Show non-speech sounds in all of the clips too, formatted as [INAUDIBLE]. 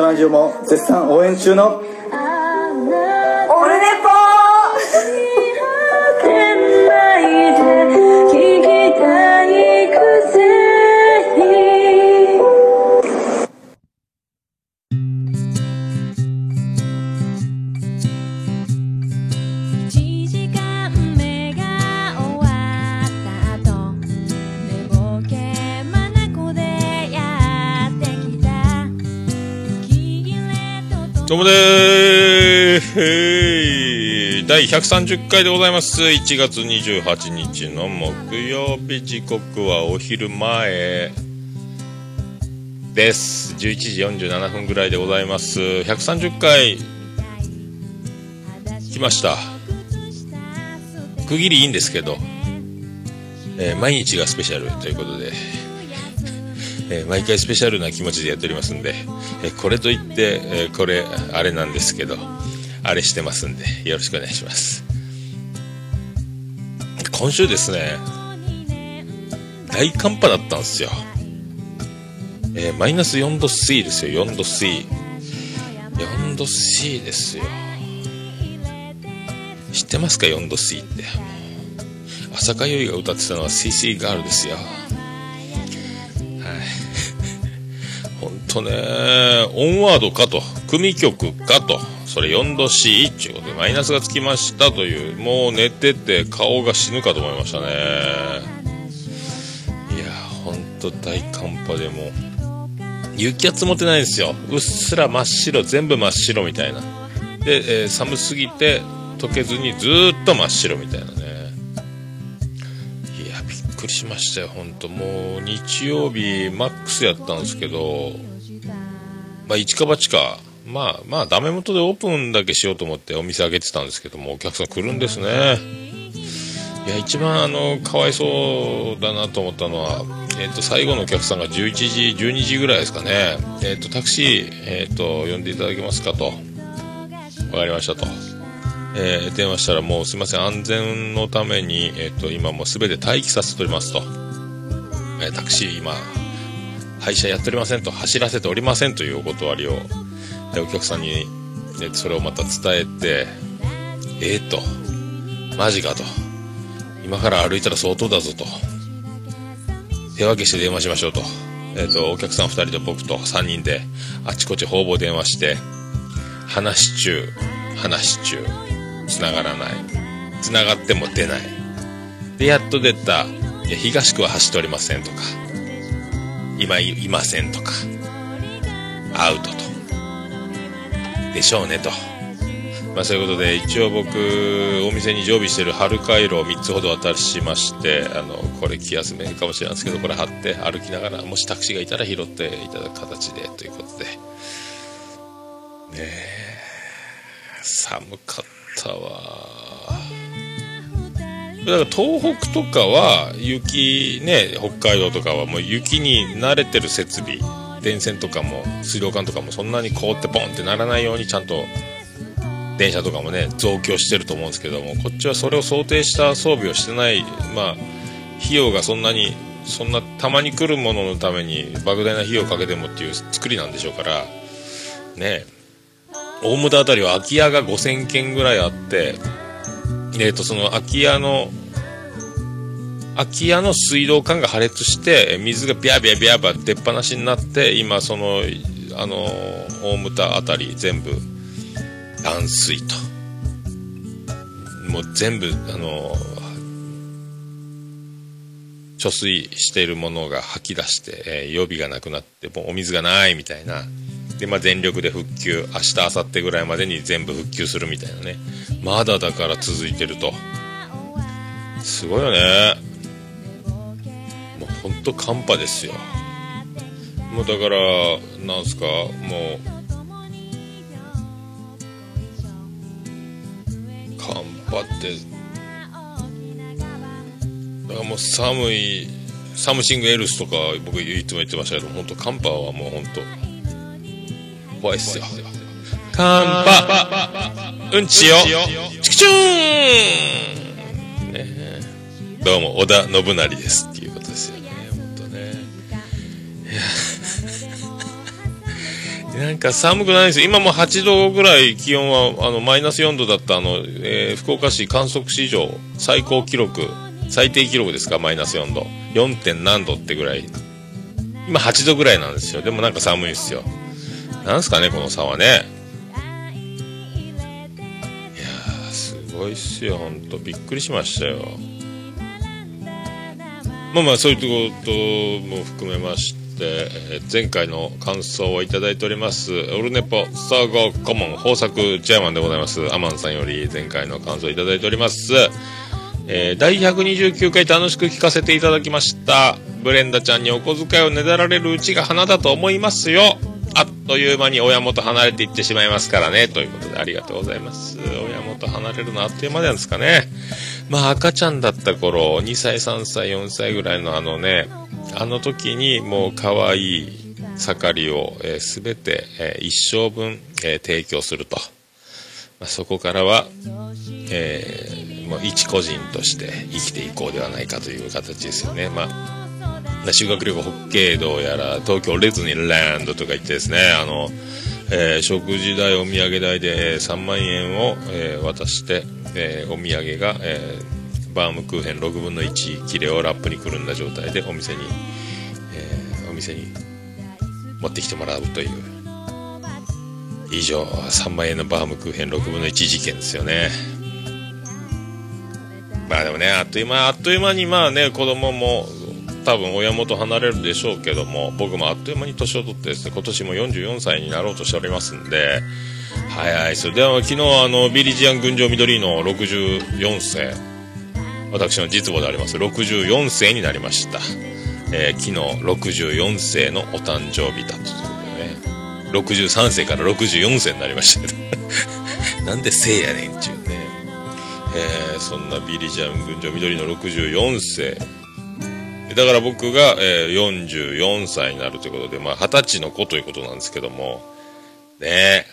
ラジオも絶賛応援中の第130回でございます。1月28日の木曜日時刻はお昼前です。11時47分ぐらいでございます。130回来ました。区切りいいんですけど、えー毎日がスペシャルということで、えー毎回スペシャルな気持ちでやっておりますんで、えーこれといって、えーこれ、あれなんですけど、あれしてますんで、よろしくお願いします。今週ですね、大寒波だったんですよ。えーマイナス4度 C ですよ、4度 C。4度 C ですよ。知ってますか、4度 C って。もう浅香唯が歌ってたのは CC ガールですよ。ほんとね、オンワードかと、組曲かと、それ4度 C っていうことでマイナスがつきましたという、もう寝てて顔が死ぬかと思いましたね。いや、ほんと大寒波でも、雪は積もってないんですよ。うっすら真っ白、全部真っ白みたいな。で、えー寒すぎて溶けずにずーっと真っ白みたいなね。いや、びっくりしましたよ、ほんと。もう、日曜日、マックスやったんですけど、まあ、一か八か、まあ、まあ、ダメ元でオープンだけしようと思ってお店開けてたんですけども、お客さん来るんですね。いや、一番、あの、かわいそうだなと思ったのは、えっ、と、最後のお客さんが11時、12時ぐらいですかね。えっ、と、タクシー、えっ、と、呼んでいただけますかと。わかりましたと。えー電話したらもうすいません、安全のために、えっ、と、今もうすべて待機させておりますと。えータクシー今、配車やっておりませんと、走らせておりませんというお断りを、えーお客さんに、ね、それをまた伝えて、えー、と、マジかと。今から歩いたら相当だぞと。手分けして電話しましょうと。えっ、と、お客さん2人と僕と3人で、あちこち方々電話して、話中、話中、繋がらない。繋がっても出ない。で、やっと出た、いや、東区は走っておりませんとか、今いませんとか、アウトと。でしょうねと。まあそういうことで、一応僕、お店に常備してる春回路を3つほど渡しまして、あの、これ気休めかもしれないですけど、これ貼って歩きながら、もしタクシーがいたら拾っていただく形で、ということで。ねえ、寒かったわ。だから東北とかは雪ね北海道とかはもう雪に慣れてる設備電線とかも水道管とかもそんなに凍ってポンってならないようにちゃんと電車とかもね増強してると思うんですけどもこっちはそれを想定した装備をしてないまあ費用がそんなにそんなたまに来るもののために莫大な費用をかけてもっていう作りなんでしょうから。ね。大牟田あたりは空き家が5000軒ぐらいあってえー、とその空き家の空き家の水道管が破裂して水がビャービャービャービャ出っ放しになって今そのあの大牟田あたり全部断水と。もう全部あの貯水しているものが吐き出して、えー予備がなくなってもうお水がないみたいな。で、まあ、全力で復旧明日明後日ぐらいまでに全部復旧するみたいなね。まだだから続いてると。すごいよね。ほんと寒波ですよ。もうだからなんすかもう寒波ってだからもう寒いSomething Else とか僕いつも言ってましたけど本当寒波はもう本当怖いっすよ。寒波うんちよ。ちくキチューン。ねどうも、織田信成です。なんか寒くないです。今も8度ぐらい気温はあのマイナス4度だったあの、えー福岡市観測史上最高記録。最低記録ですかマイナス4度。4. 点何度ってぐらい。今8度ぐらいなんですよ。でもなんか寒いですよ。なんすかねこの差はね。いやーすごいっすよ。ほんとびっくりしましたよ。まあまあそういうことも含めまして、えー前回の感想をいただいておりますオルネポスターゴーコモン豊作チェアマンでございます。アマンさんより前回の感想をいただいております。えー第129回楽しく聞かせていただきました。ブレンダちゃんにお小遣いをねだられるうちが花だと思いますよ。あっという間に親元離れていってしまいますからね。ということでありがとうございます。親元離れるのあっという間なんですかね。まあ赤ちゃんだった頃2歳3歳4歳ぐらいのあのねあの時にもう可愛い盛りを、えー全て、えー一生分、えー提供すると、まあ、そこからは、えーもう一個人として生きていこうではないかという形ですよね。まあ修学旅行北海道やら東京レズニーランドとか行ってですねあの、えー食事代お土産代でえ3万円を、えー渡して、えーお土産が、えーバームクーヘン6分の1切れをラップにくるんだ状態でお店に、えーお店に持ってきてもらうという。以上3万円のバームクーヘン6分の1事件ですよね。まあでもねあっという間あっという間にまあね子供も多分親元離れるでしょうけども僕もあっという間に年を取ってですね今年も44歳になろうとしておりますんで早いですよでも昨日あのビリジアン群青緑の64世私の実母であります。64世になりました、えー昨日64世のお誕生日だということでね。63世から64世になりました。け [LAUGHS] どなんで生やねんちゅうね。えーそんなビリジャン群青緑の64世。だから僕が、えー44歳になるということでまあ二十歳の子ということなんですけども。ね。え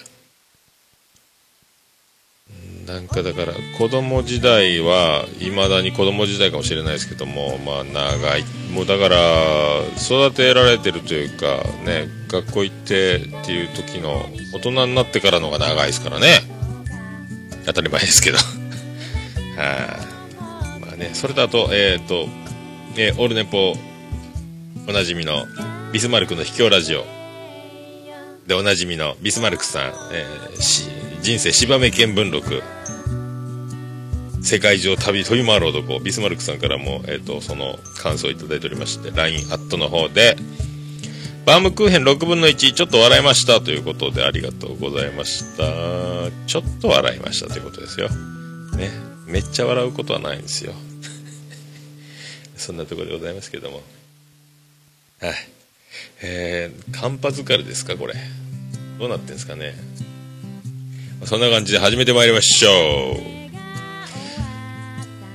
なんかだから子供時代はいまだに子供時代かもしれないですけどもまあ長い。もうだから育てられてるというかね学校行ってっていう時の大人になってからのが長いですからね。当たり前ですけど。[LAUGHS] はい。まあねそれとあとえっ、と、えーオルネポおなじみのビスマルクの秘境ラジオ。でおなじみのビスマルクさん、えー人生芝目見聞録。世界中を旅飛び回る男。ビスマルクさんからも、えー、とその感想をいただいておりまして LINE アットの方でバームクーヘン6分の1ちょっと笑いました。ということでありがとうございました。ちょっと笑いました。ということですよ。ね。めっちゃ笑うことはないんですよ。[LAUGHS] そんなところでございますけども。はい。えー、カンパ疲れですか？これ。どうなってんですかね。そんな感じで始めてまいりましょう。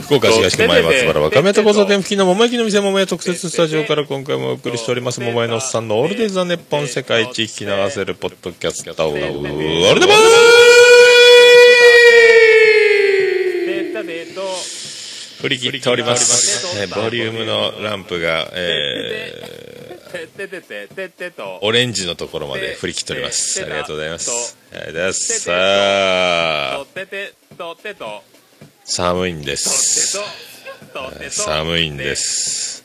福岡市東区前松原は亀田交差点付近の桃焼きの店桃屋特設スタジオから今回もお送りしております。桃屋のおっさんのオールデイズ・ザ・ネッポン世界一聞き流せるポッドキャストオールデイズ・振り切っております、えーボリュームのランプが、えーオレンジのところまで振り切っておりますありがとうございますありがとうございますさあ寒いんです。寒いんです。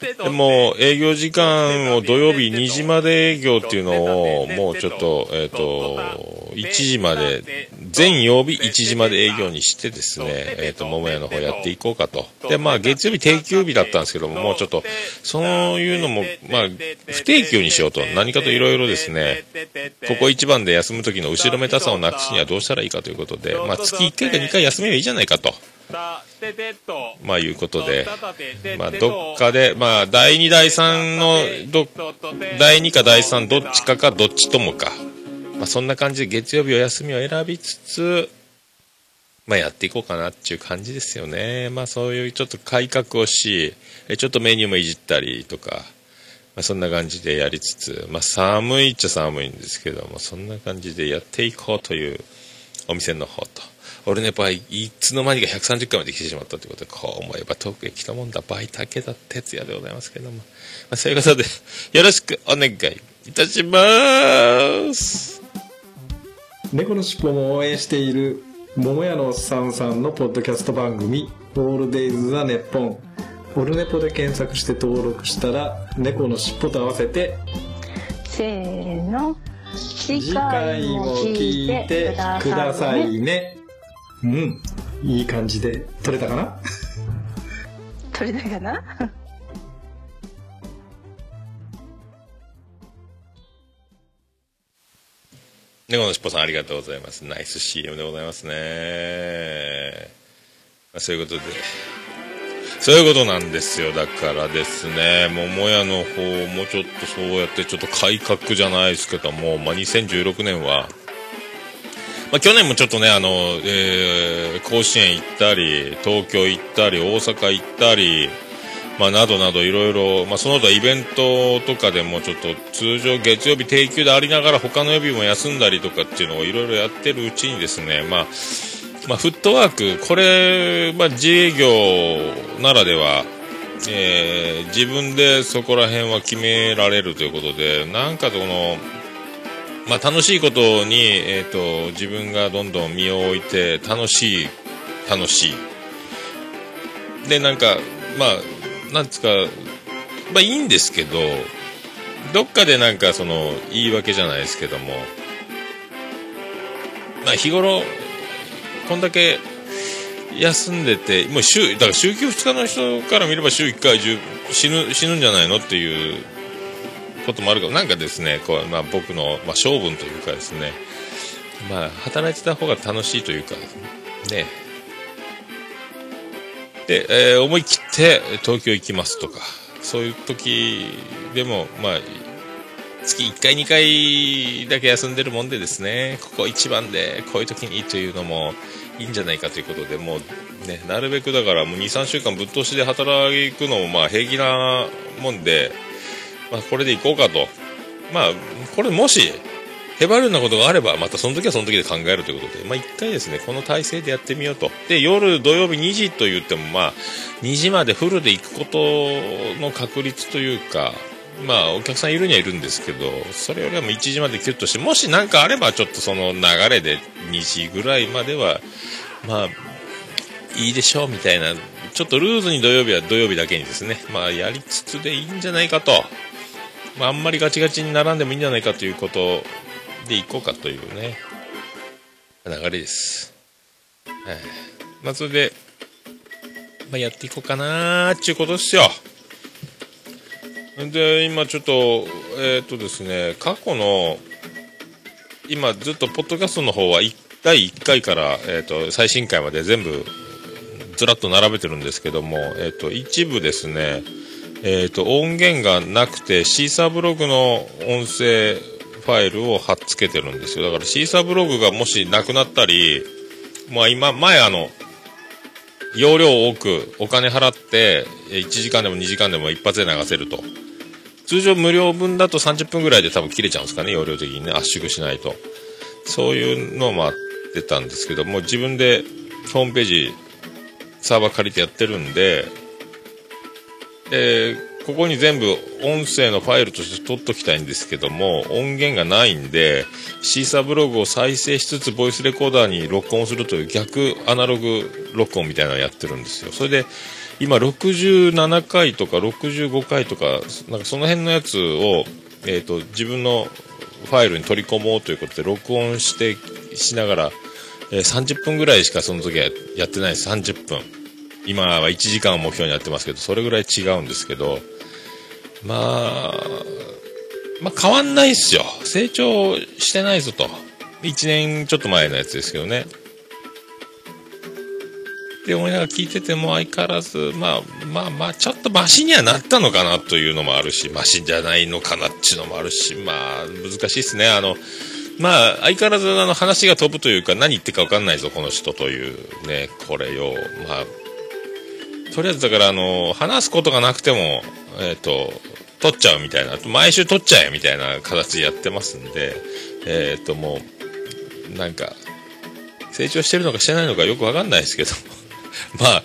でも営業時間を土曜日2時まで営業っていうのをもうちょっと,、えー、と1時まで全曜日1時まで営業にしてですね、えー、と桃屋の方やっていこうかとでまあ月曜日定休日だったんですけどももうちょっとそういうのもまあ不定休にしようと何かといろいろですねここ一番で休む時の後ろめたさをなくすにはどうしたらいいかということで、まあ、月1回か2回休めばいいじゃないかと。まあいうことで、まあどっかで、まあ第2第3の、ど、第2か第3どっちかかどっちともか。まあそんな感じで月曜日お休みを選びつつ、まあやっていこうかなっていう感じですよね。まあそういうちょっと改革をし、ちょっとメニューもいじったりとか、まあそんな感じでやりつつ、まあ寒いっちゃ寒いんですけども、そんな感じでやっていこうというお店の方と、俺ね、やっぱいつの間にか130回まで来てしまったということで、こう思えば遠くへ来たもんだ、倍武田哲也でございますけども。まあ、そういうことで、よろしくお願いいたします。猫のしっぽも応援している桃屋のおっさんさんのポッドキャスト番組「オールデイズ・ザ・ネッポン」オルネポで検索して登録したら猫のしっぽと合わせてせーの次次回も聞いてくださいね。うん。いい感じで撮れたかな？[LAUGHS] 取れたかな？猫のしっぽさんありがとうございます。ナイス CM でございますね。まあ、そういうことで、そういうことなんですよ。だからですね、桃屋の方もちょっとそうやってちょっと改革じゃないですけども、まあ、2016年は、まあ、去年もちょっとね、あの、えー甲子園行ったり、東京行ったり、大阪行ったり、まあ、などなどいろいろ、まあ、その他イベントとかでもちょっと通常月曜日定休でありながら他の曜日も休んだりとかっていうのをいろいろやってるうちにですね、まあ、まあ、フットワーク、これ、まあ、自営業ならでは、えー自分でそこら辺は決められるということで、なんかその、まあ、楽しいことに、えっ、と、自分がどんどん身を置いて、楽しい、楽しい。で、なんか、まあ、なんつか、まあいいんですけど、どっかでなんかその、言い訳じゃないですけども、まあ日頃、こんだけ休んでて、もう週、だから週休2日の人から見れば週1回死ぬ、死ぬんじゃないのっていうこともあるかも、なんかですね、こう、まあ僕の、まあ性分というかですね、まあ働いてた方が楽しいというか、ね、で、えー思い切って東京行きますとか、そういう時でも、まあ、月1回、2回だけ休んでるもんでですね、ここ一番でこういう時にというのもいいんじゃないかということで、もうね、なるべくだからもう2、3週間ぶっ通しで働くのもまあ平気なもんで、まあこれで行こうかと。まあ、これもし、へばるようなことがあれば、またその時はその時で考えるということで、まあ一回ですね、この体制でやってみようと。で、夜土曜日2時と言っても、まあ、2時までフルで行くことの確率というか、まあ、お客さんいるにはいるんですけど、それよりはもう1時までキュッとして、もし何かあればちょっとその流れで2時ぐらいまでは、まあ、いいでしょうみたいな、ちょっとルーズに土曜日は土曜日だけにですね、まあ、やりつつでいいんじゃないかと。まあ、あんまりガチガチに並んでもいいんじゃないかということでいこうかというね、流れです。はい。まあ、それで、まあ、やっていこうかなーっていうことですよ。で、今ちょっと、えっ、とですね、過去の、今ずっとポッドキャストの方は1第1回から、えー、と最新回まで全部ずらっと並べてるんですけども、えー、と一部ですね、えー、と音源がなくてシーサーブログの音声ファイルを貼っつけてるんですよ。だからシーサーブログがもしなくなったり、まあ、今前あの容量多くお金払って1時間でも2時間でも一発で流せると。通常無料分だと30分ぐらいで多分切れちゃうんですかね容量的にね。圧縮しないと。そういうのもあってたんですけども自分でホームページサーバー借りてやってるんで、えここに全部音声のファイルとして取っときたいんですけども音源がないんでシーサーブログを再生しつつボイスレコーダーに録音するという逆アナログ録音みたいなのをやってるんですよそれで今67回とか65回とか、なんかその辺のやつを、えっ、と、自分のファイルに取り込もうということで、録音して、しながら、えー30分ぐらいしかその時はやってないです。30分。今は1時間を目標にやってますけど、それぐらい違うんですけど、まあ、まあ変わんないっすよ。成長してないぞと。1年ちょっと前のやつですけどね。で思いながら聞いてても相変わらず、まあまあまあ、ちょっとマシにはなったのかなというのもあるし、マシじゃないのかなっていうのもあるし、まあ難しいですね。あの、まあ相変わらずあの話が飛ぶというか何言ってるか分かんないぞ、この人というね、これよ。まあ、とりあえずだからあの、話すことがなくても、えっ、と、取っちゃうみたいな、毎週取っちゃえみたいな形でやってますんで、えっ、ともう、なんか、成長してるのかしてないのかよくわかんないですけど、[LAUGHS] まあ、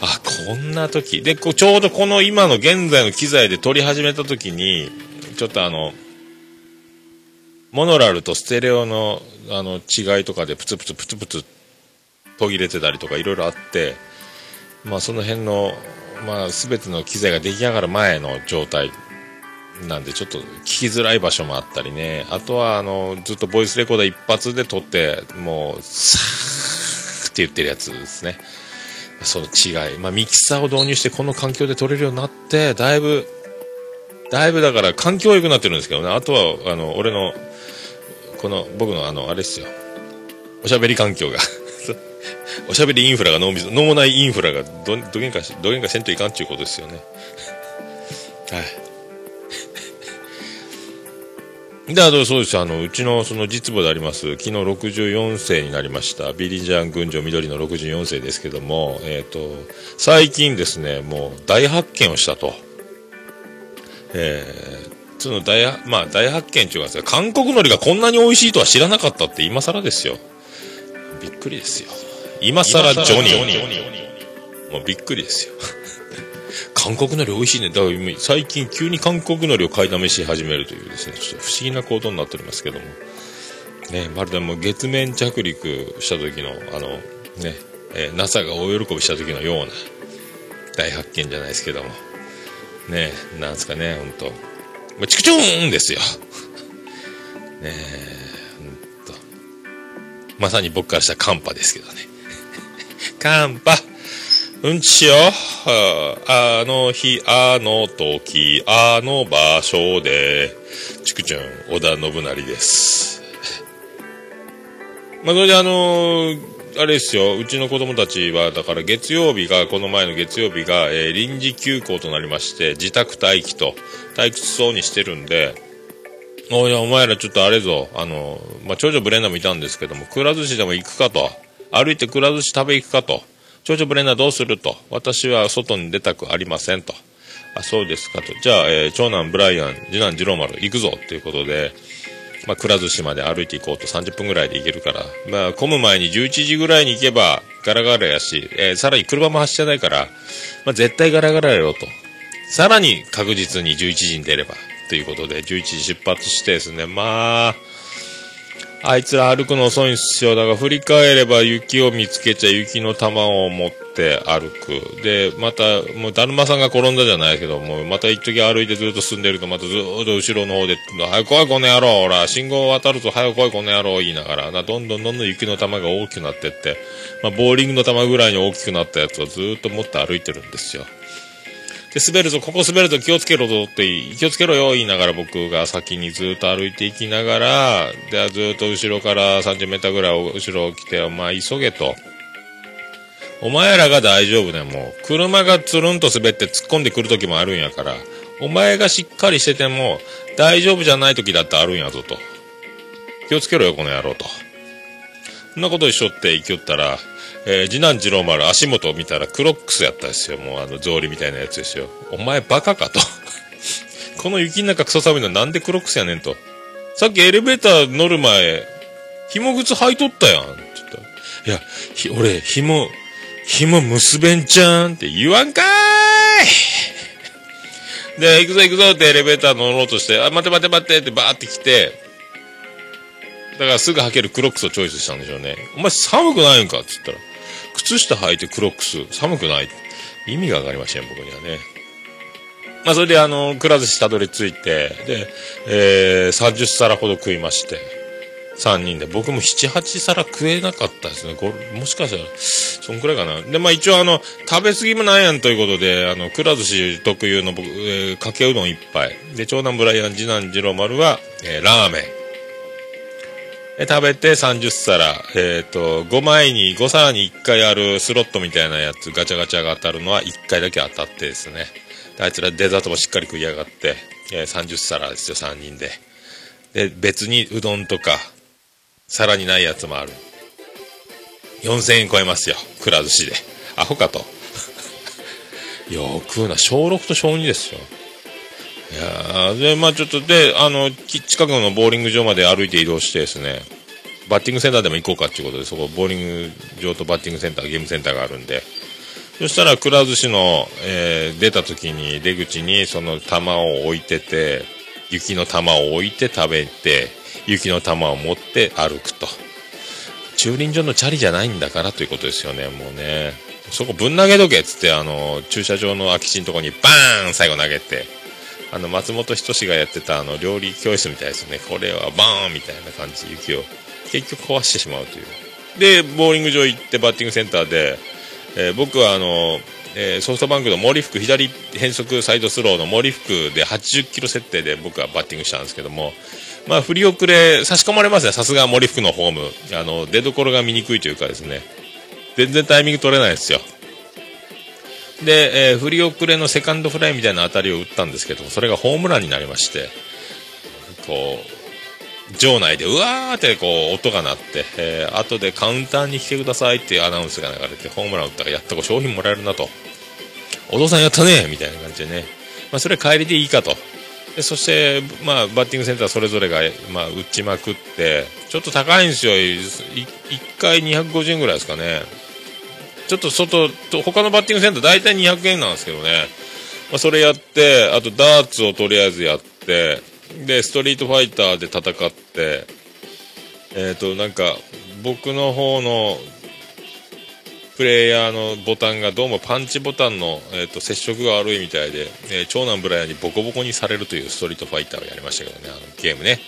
あ、こんな時。で、こうちょうどこの今の現在の機材で撮り始めた時に、ちょっとあの、モノラルとステレオのあの違いとかでプツプツプツプツ途切れてたりとかいろいろあって、まあその辺の、まあ全ての機材が出来上がる前の状態なんでちょっと聞きづらい場所もあったりね。あとはあの、ずっとボイスレコーダー一発で撮って、もう、さーって言ってるやつですね。その違い。まあミキサーを導入してこの環境で撮れるようになって、だいぶ、だいぶだから環境は良くなってるんですけどね。あとは、あの、俺の、この、僕のあの、あれですよ。おしゃべり環境が。おしゃべりインフラが脳みそ、脳内インフラがど、どげんか、どげんかせんといかんっていうことですよね。[LAUGHS] はい。[LAUGHS] で、あとそうですあの、うちのその実母であります、昨日64世になりました、ビリジャン群青緑の64世ですけども、えっ、と、最近ですね、もう大発見をしたと。えー、その大、まあ大発見っていうか、韓国海苔がこんなに美味しいとは知らなかったって今更ですよ。びっくりですよ。今更ジョニー。もうびっくりですよ。[LAUGHS] 韓国海苔美味しいね。だから今最近急に韓国海苔を買いだめし始めるというですね、ちょっと不思議な行動になっておりますけども。ね、まるでもう月面着陸した時の、あの、ね、えー NASA が大喜びした時のような大発見じゃないですけども。ね、なんですかね、ほんと。まあ、チクチューンですよ。[LAUGHS] ねえ、ほんと。まさに僕からしたらカンパですけどね。カンパ。うんちよ。あの日、あの時、あの場所で、チクチュン、織田信成です。まあ、それであのーあれですよ、うちの子供たちは、だから月曜日が、この前の月曜日が、えー臨時休校となりまして、自宅待機と、退屈そうにしてるんで、おい、お前らちょっとあれぞ、あの、まあ、長女ブレンダーもいたんですけども、くら寿司でも行くかと、歩いてくら寿司食べ行くかと、長女ブレンダーどうすると、私は外に出たくありませんと。あ、そうですかと。じゃあ、えー長男ブライアン、次男次郎丸行くぞっていうことで、まあ、くら寿司まで歩いていこうと30分ぐらいで行けるから、まあ、混む前に11時ぐらいに行けばガラガラやし、えーさらに車も走ってないから、まあ、絶対ガラガラやよと。さらに確実に11時に出れば、ということで、11時出発してですね、まあ、あいつら歩くの遅いんすよ。だから振り返れば雪を見つけちゃ雪の玉を持って歩く。で、また、もうだるまさんが転んだじゃないけど、もまた一時歩いてずっと進んでると、またずっと後ろの方で、早く来いこの野郎、ほら、信号を渡ると早く来いこの野郎言いながら、どんどんどんどん雪の玉が大きくなってって、まあ、ボーリングの玉ぐらいに大きくなったやつをずっと持って歩いてるんですよ。で、滑るぞ、ここ滑るぞ、気をつけろぞって、気をつけろよ、言いながら僕が先にずっと歩いていきながら、で、ずっと後ろから30メーターぐらい後ろを来て、お前急げと。お前らが大丈夫でも、車がつるんと滑って突っ込んでくる時もあるんやから、お前がしっかりしてても、大丈夫じゃない時だってあるんやぞと。気をつけろよ、この野郎と。そんなこと一緒って生きよったら、えー次男次郎丸足元を見たらクロックスやったですよ。もうあの草履みたいなやつですよ。お前バカかと。[LAUGHS] この雪の中クソ寒いのなんでクロックスやねんと。さっきエレベーター乗る前、紐靴履いとったやん。って言ったらいや、ひ俺、紐、紐結べんちゃんって言わんかーい [LAUGHS] で、行くぞ行くぞってエレベーター乗ろうとして、あ、待て待て待てってバーって来て、だからすぐ履けるクロックスをチョイスしたんでしょうね。お前寒くないんかって言ったら、靴下履いてクロックス寒くない？意味が上がりましたよ、僕にはね。まあ、それで、あの、くら寿司たどり着いて、で、えー、30皿ほど食いまして、3人で。僕も7、8皿食えなかったですね。これもしかしたら、そんくらいかな。で、まあ一応あの、食べ過ぎもなんやんということで、あの、くら寿司特有の僕、えーかけうどん一杯。で、長男ブライアン、次男次郎丸は、えーラーメン。で食べて30皿、えっ、と、5枚に、5皿に1回あるスロットみたいなやつ、ガチャガチャが当たるのは1回だけ当たってですね。あいつらデザートもしっかり食い上がって、えー30皿ですよ、3人で。で、別にうどんとか、皿にないやつもある。4000円超えますよ、くら寿司で。アホかと。[LAUGHS] よく食うな、小6と小2ですよ。いやーで、まあちょっとで、あの、近くのボーリング場まで歩いて移動してですね、バッティングセンターでも行こうかっていうことで、そこ、ボーリング場とバッティングセンター、ゲームセンターがあるんで、そしたら、くら寿司の、えー出た時に、出口に、その玉を置いてて、雪の玉を置いて食べて、雪の玉を持って歩くと。駐輪場のチャリじゃないんだからということですよね、もうね。そこぶん投げとけっつって、あの、駐車場の空き地のとこにバーン最後投げて、あの、松本人志がやってたあの、料理教室みたいですね。これはバーンみたいな感じで雪を結局壊してしまうという。で、ボーリング場行ってバッティングセンターで、えー僕はあの、えーソフトバンクの森福左変速サイドスローの森福で80キロ設定で僕はバッティングしたんですけども、まあ振り遅れ、差し込まれますね。さすが森福のホーム。あの、出所が見にくいというかですね。全然タイミング取れないですよ。で、えー振り遅れのセカンドフライみたいな当たりを打ったんですけども、それがホームランになりまして、こう、場内でうわーってこう音が鳴って、えー後でカウンターに来てくださいっていうアナウンスが流れて、ホームラン打ったらやったこう商品もらえるなと。お父さんやったねみたいな感じでね。まあそれ帰りでいいかと。でそして、まあ、バッティングセンターそれぞれが、まあ、打ちまくって、ちょっと高いんですよ。1回250円ぐらいですかね。ちょっと外と、他のバッティングセンター大体200円なんですけどね。まあ、それやって、あとダーツをとりあえずやって、で、ストリートファイターで戦って、えっ、と、なんか、僕の方のプレイヤーのボタンがどうもパンチボタンの、えー、と接触が悪いみたいで、えー長男ブライアンにボコボコにされるというストリートファイターをやりましたけどね、あのゲームね。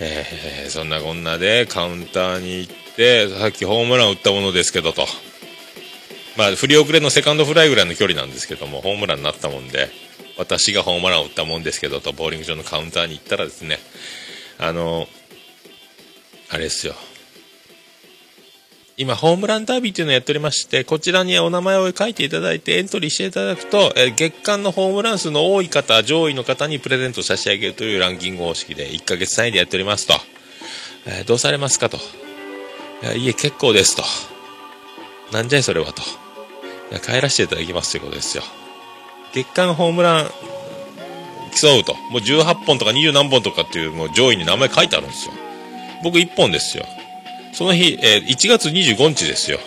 えーそんなこんなでカウンターに行って、さっきホームラン打ったものですけどと。まあ、振り遅れのセカンドフライぐらいの距離なんですけども、ホームランになったもんで、私がホームランを打ったもんですけどと、ボーリング場のカウンターに行ったらですね、あの、あれですよ。今、ホームランダービーっていうのをやっておりまして、こちらにお名前を書いていただいてエントリーしていただくと、え月間のホームラン数の多い方、上位の方にプレゼントを差し上げるというランキング方式で1ヶ月単位でやっておりますと。えーどうされますかと。いや、いえ、結構ですと。なんじゃいそれはと。帰らせていただきますということですよ。月間ホームラン競うと。もう18本とか20何本とかっていうもう上位に名前書いてあるんですよ。僕1本ですよ。その日、えー1月25日ですよ。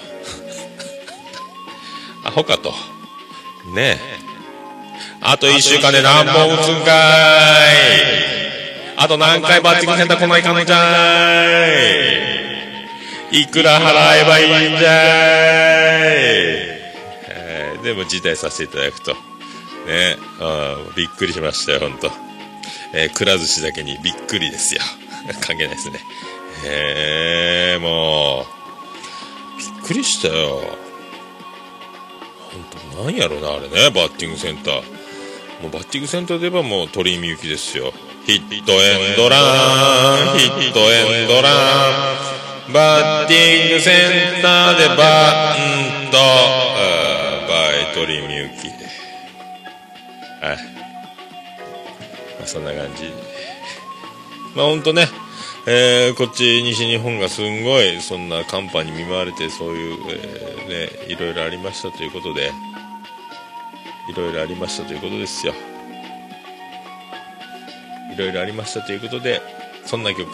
[LAUGHS] アホかと。ねえ。あと1週間で何本打つんかいあと何回バッティングセンター来ないかんのじゃいいくら払えばいいんじゃい、でも辞退させていただくと。ねあびっくりしましたよ、ほんと。えーくら寿司だけにびっくりですよ。[LAUGHS] 関係ないですね。へえ、もう、びっくりしたよ。ほんと、なんやろな、あれね、バッティングセンター。もうバッティングセンターで言えばもう鳥居みゆきですよ。ヒットエンドラン、ヒットエンドラン、バッティングセンターでバンと、鳥みゆき。はい。まあ、そんな感じ。まあほんとね、えーこっち西日本がすんごいそんな寒波に見舞われてそういう、えーねいろいろありましたということでいろいろありましたということですよいろいろありましたということでそんな曲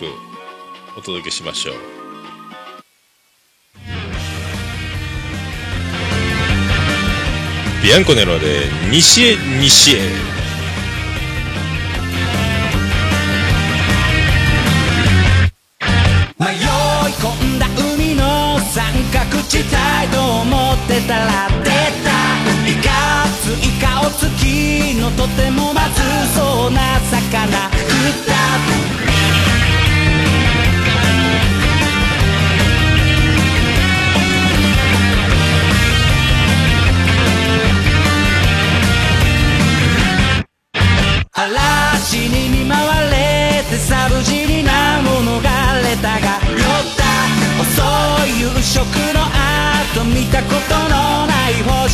お届けしましょうビアンコネロで西へ西へ。迷い込んだ海の三角地帯と思ってたら出た。いかつい顔つきのとてもまずそうな魚。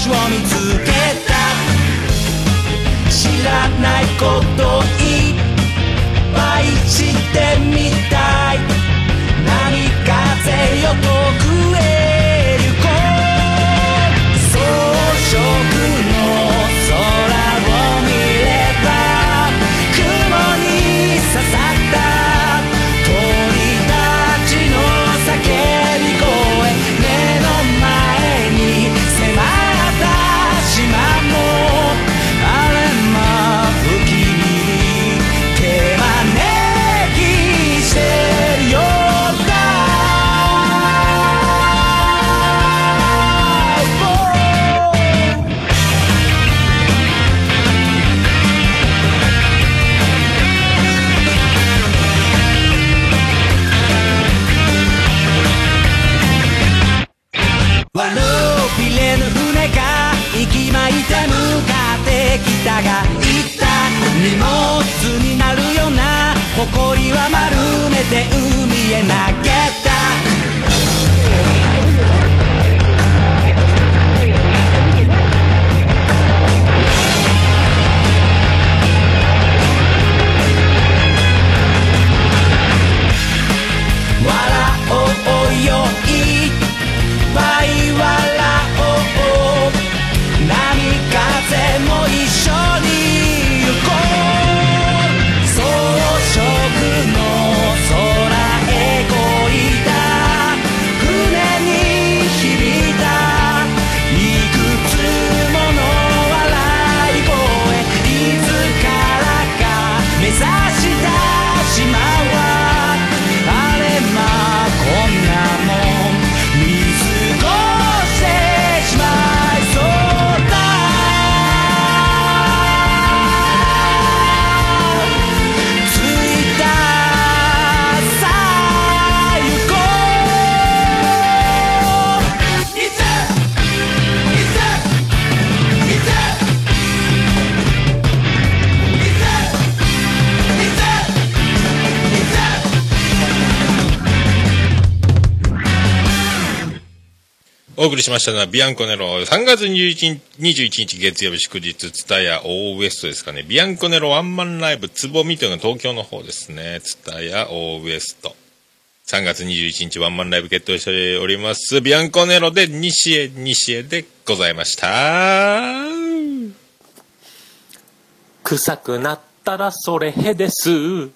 星を見つけた。知らないこといっぱい知ってみたい。波風よ遠くへ。誇りは丸めて海へ投げた。しましたのは、ビアンコネロ、3月21日月曜日祝日、ツタヤオーウエストですかね。ビアンコネロワンマンライブ、つぼみというのが東京の方ですね。ツタヤオーウエスト。3月21日ワンマンライブ決定しております。ビアンコネロで西へ西へでございました。臭くなったらそれへです。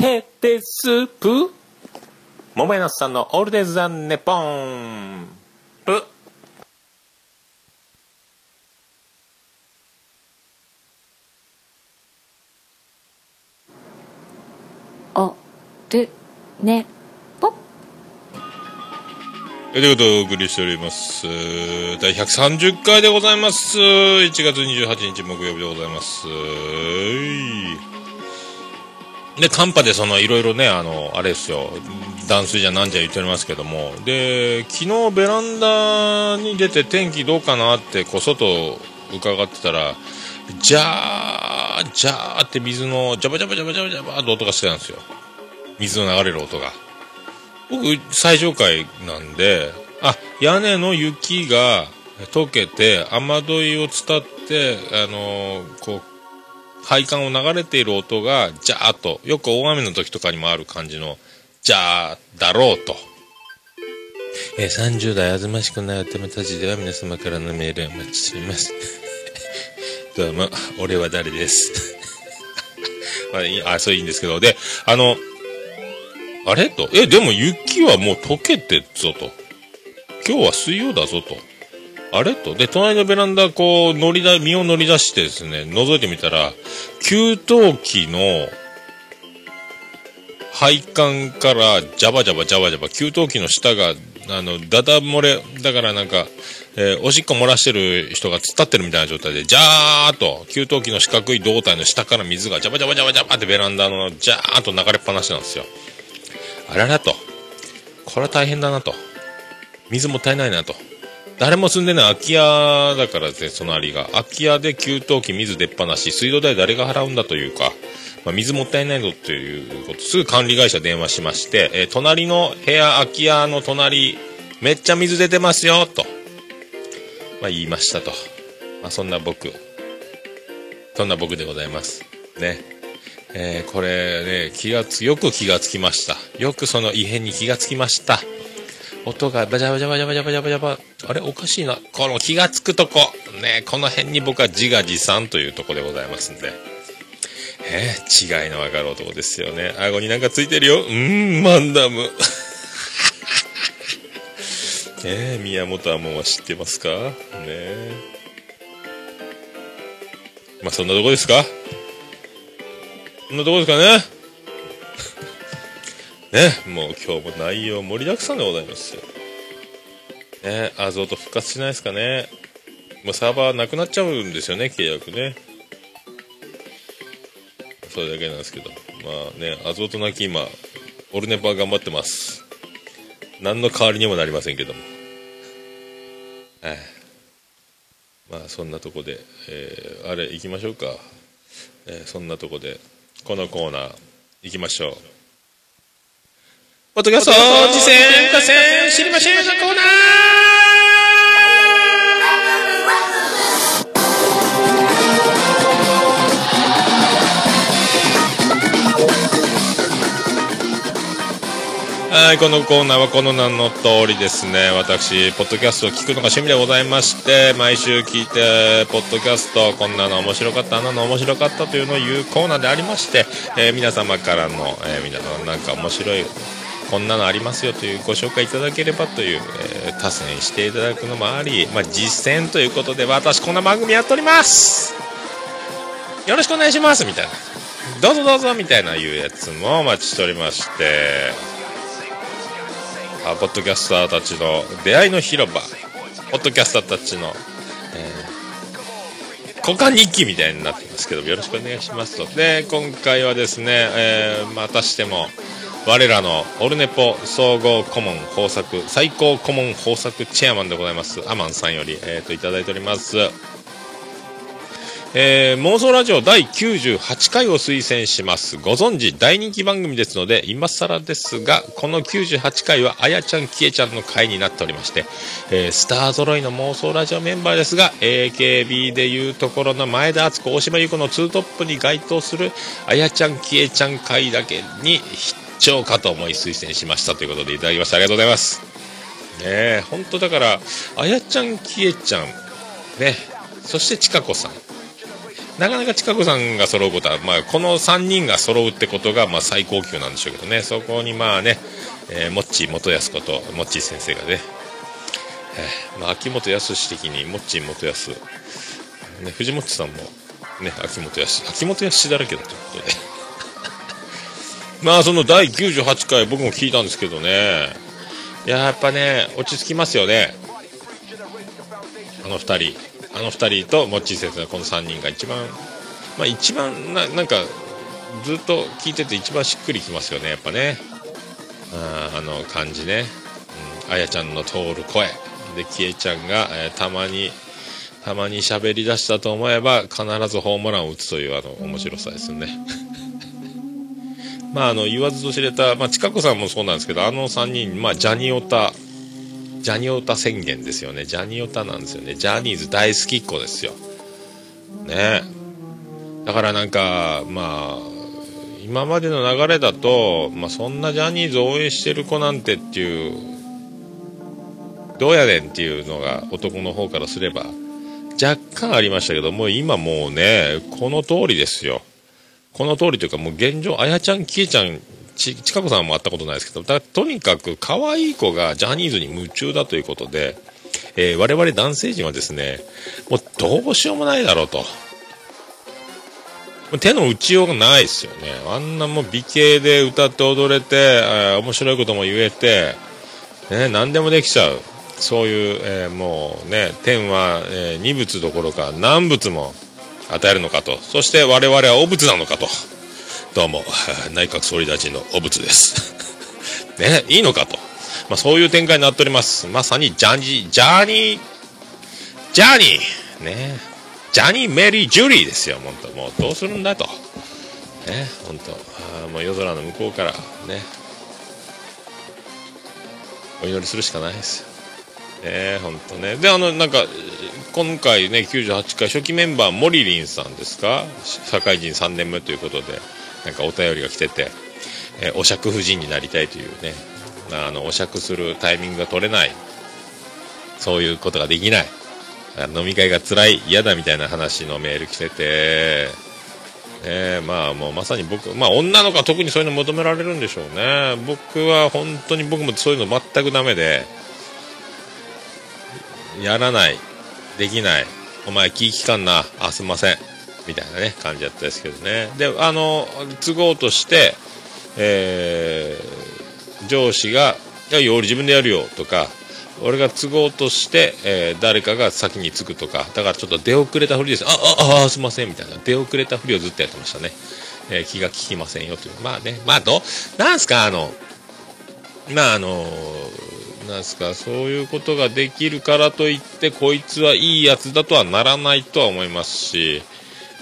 へですぷ。桃屋のさんのオールデイズ・ザ・ネポン。ねぽということでお送りしております。第130回でございます。1月28日木曜日でございます。で、寒波でその、いろいろね、あの、あれですよ、断水じゃなんじゃ言っておりますけども、で、昨日ベランダに出て天気どうかなって、こう、外伺ってたら、ジャー、ジャーって水の、ジャバジャバジャバジャバジャバって音がしてたんですよ。水の流れる音が。僕、最上階なんで、あ、屋根の雪が溶けて、雨どいを伝って、あのーこう、配管を流れている音が、ジャーっと、よく大雨の時とかにもある感じの、ジャーだろうと。えー30代あずましくない乙女たちでは皆様からのメールをお待ちしております。[LAUGHS] どうも、俺は誰です。[LAUGHS] まあ、あ、そういいんですけど、で、あの、あれ？と。え、でも雪はもう溶けてっぞと。今日は水曜だぞと。あれ？と。で、隣のベランダ、こう、乗りだ、身を乗り出してですね、覗いてみたら、給湯器の、配管から、ジャバジャバジャバジャバ、給湯器の下が、あの、ダダ漏れ、だからなんか、えーおしっこ漏らしてる人が突っ立ってるみたいな状態で、ジャーっと、給湯器の四角い胴体の下から水がジャバジャバジャバジャバってベランダのジャーっと流れっぱなしなんですよ。あららと。これは大変だなと。水もったいないなと。誰も住んでない空き家だからですね、隣が。空き家で給湯器水出っ放し、水道代誰が払うんだというか、まあ、水もったいないぞということ、すぐ管理会社電話しまして、えー隣の部屋、空き家の隣、めっちゃ水出てますよ、と。まあ、言いましたと。まあ、そんな僕。そんな僕でございます。ね。えーこれね、気がつ、よく気がつきました。よくその異変に気がつきました。音がバジャバジャバジャバジャバジャバジャバ。あれおかしいな。この気がつくとこ。ね、この辺に僕は自画自賛というとこでございますんで。えー違いのわかる男ですよね。顎になんかついてるよ。うーん、マンダム。[LAUGHS] え、宮本亞門は知ってますか？ねえまあ、そんなとこですか？そんなとこですかね [LAUGHS] ね、もう今日も内容盛りだくさんでございますよ。ね、アゾート復活しないですかね。もうサーバーなくなっちゃうんですよね、契約ね。それだけなんですけど。まあね、アゾートなき今、オルネパ頑張ってます。何の代わりにもなりませんけども。はい。まあそんなとこで、えーあれ行きましょうか。えーそんなとこで、このコーナー行きましょう。ポッドキャスト、次戦、河川、知りませんのコーナーはい、このコーナーはこの名の通りですね、私、ポッドキャストを聞くのが趣味でございまして、毎週聞いて、ポッドキャスト、こんなの面白かった、あんなの面白かったというのを言うコーナーでありまして、えー皆様からの、えー皆さんなんか面白い、こんなのありますよというご紹介いただければという、えー多選していただくのもあり、まあ、実践ということで、私こんな番組やっております。よろしくお願いしますみたいな。どうぞどうぞみたいないうやつもお待ちしておりまして、ポッドキャスターたちの出会いの広場、ポッドキャスターたちの、えー交換日記みたいになってますけど、よろしくお願いしますと。で、今回はですね、えーまたしても、我らのオルネポ総合顧問豊作、最高顧問豊作チェアマンでございます、アマンさんより、えー、といただいております。えー妄想ラジオ第98回を推薦します。ご存知、大人気番組ですので、今更ですが、この98回は、あやちゃん、きえちゃんの回になっておりまして、えースター揃いの妄想ラジオメンバーですが、AKB でいうところの前田敦子、大島優子のツートップに該当する、あやちゃん、きえちゃん回だけに必聴かと思い推薦しましたということでいただきました。ありがとうございます。ねえ、本当だから、あやちゃん、きえちゃん、ね、そしてちかこさん。なかなか近子さんが揃うことは、まあ、この3人が揃うってことが、まあ、最高級なんでしょうけどね、そこにまあね、えー、もっち元康こと、もっち先生がね、えーまあ、秋元康的に、もっちー元康、ね、藤本さんも、ね、秋元康、秋元康だらけだということで。[LAUGHS] まあ、その第98回、僕も聞いたんですけどね、や、やっぱね、落ち着きますよね。あの二人。あの二人とモッチー先生のこの3人が一番、まあ一番な、なんか、ずっと聞いてて一番しっくりきますよね、やっぱね。ああの感じね。うん、あやちゃんの通る声。で、きえちゃんが、えーたまに、たまに喋り出したと思えば、必ずホームランを打つという、あの、面白さですよね。[LAUGHS] まあ、あの、言わずと知れた、まあ、近子さんもそうなんですけど、あの3人、まあ、ジャニオタ、ジャニオタ宣言ですよね。ジャニオタなんですよね。ジャニーズ大好きっ子ですよ。ねだからなんか、まあ、今までの流れだと、まあ、そんなジャニーズを応援してる子なんてっていう、どうやねんっていうのが男の方からすれば、若干ありましたけど、も今もうね、この通りですよ。この通りというか、もう現状、あやちゃん、きえちゃん、ち、ちかこさんも会ったことないですけど、だとにかく可愛い子がジャニーズに夢中だということで、えー我々男性陣はですね、もうどうしようもないだろうと。手の打ちようがないですよね。あんなもう美形で歌って踊れて、あー面白いことも言えて、ね、何でもできちゃう。そういう、えーもうね、天は、えー二物どころか何物も与えるのかと。そして我々はお物なのかと。どうも、[LAUGHS] 内閣総理大臣のお物です。[LAUGHS] ね、いいのかと。まあそういう展開になっております。まさにジャニー、ジャーニー、ジャーニー、ね、ジャニー・メリー・ジュリーですよ、本当もうどうするんだと。ね、本当あもう夜空の向こうから、ね、お祈りするしかないですよ。ね本当ね。で、あの、なんか、今回ね、98回初期メンバー、モリリンさんですか？社会人3年目ということで、なんかお便りが来てて、えーお釈夫人になりたいというね、あの、お釈するタイミングが取れない、そういうことができない、飲み会が辛い、嫌だみたいな話のメール来てて、えー、まあもうまさに僕、まあ女の子は特にそういうの求められるんでしょうね。僕は本当に僕もそういうの全くダメで、やらない、できない、お前気利かんな、あ、すいません、みたいなね、感じだったですけどね。で、あの、都合として、えー上司が、いや、俺自分でやるよ、とか、俺が都合として、えー誰かが先に着くとか、だからちょっと出遅れたふりです。あ、あ、あ、すいません、みたいな。出遅れたふりをずっとやってましたね。えー気が利きませんよ、という。まあね、まあど、なんすか、あの、まああのなんすか、そういうことができるからといって、こいつはいいやつだとはならないとは思いますし、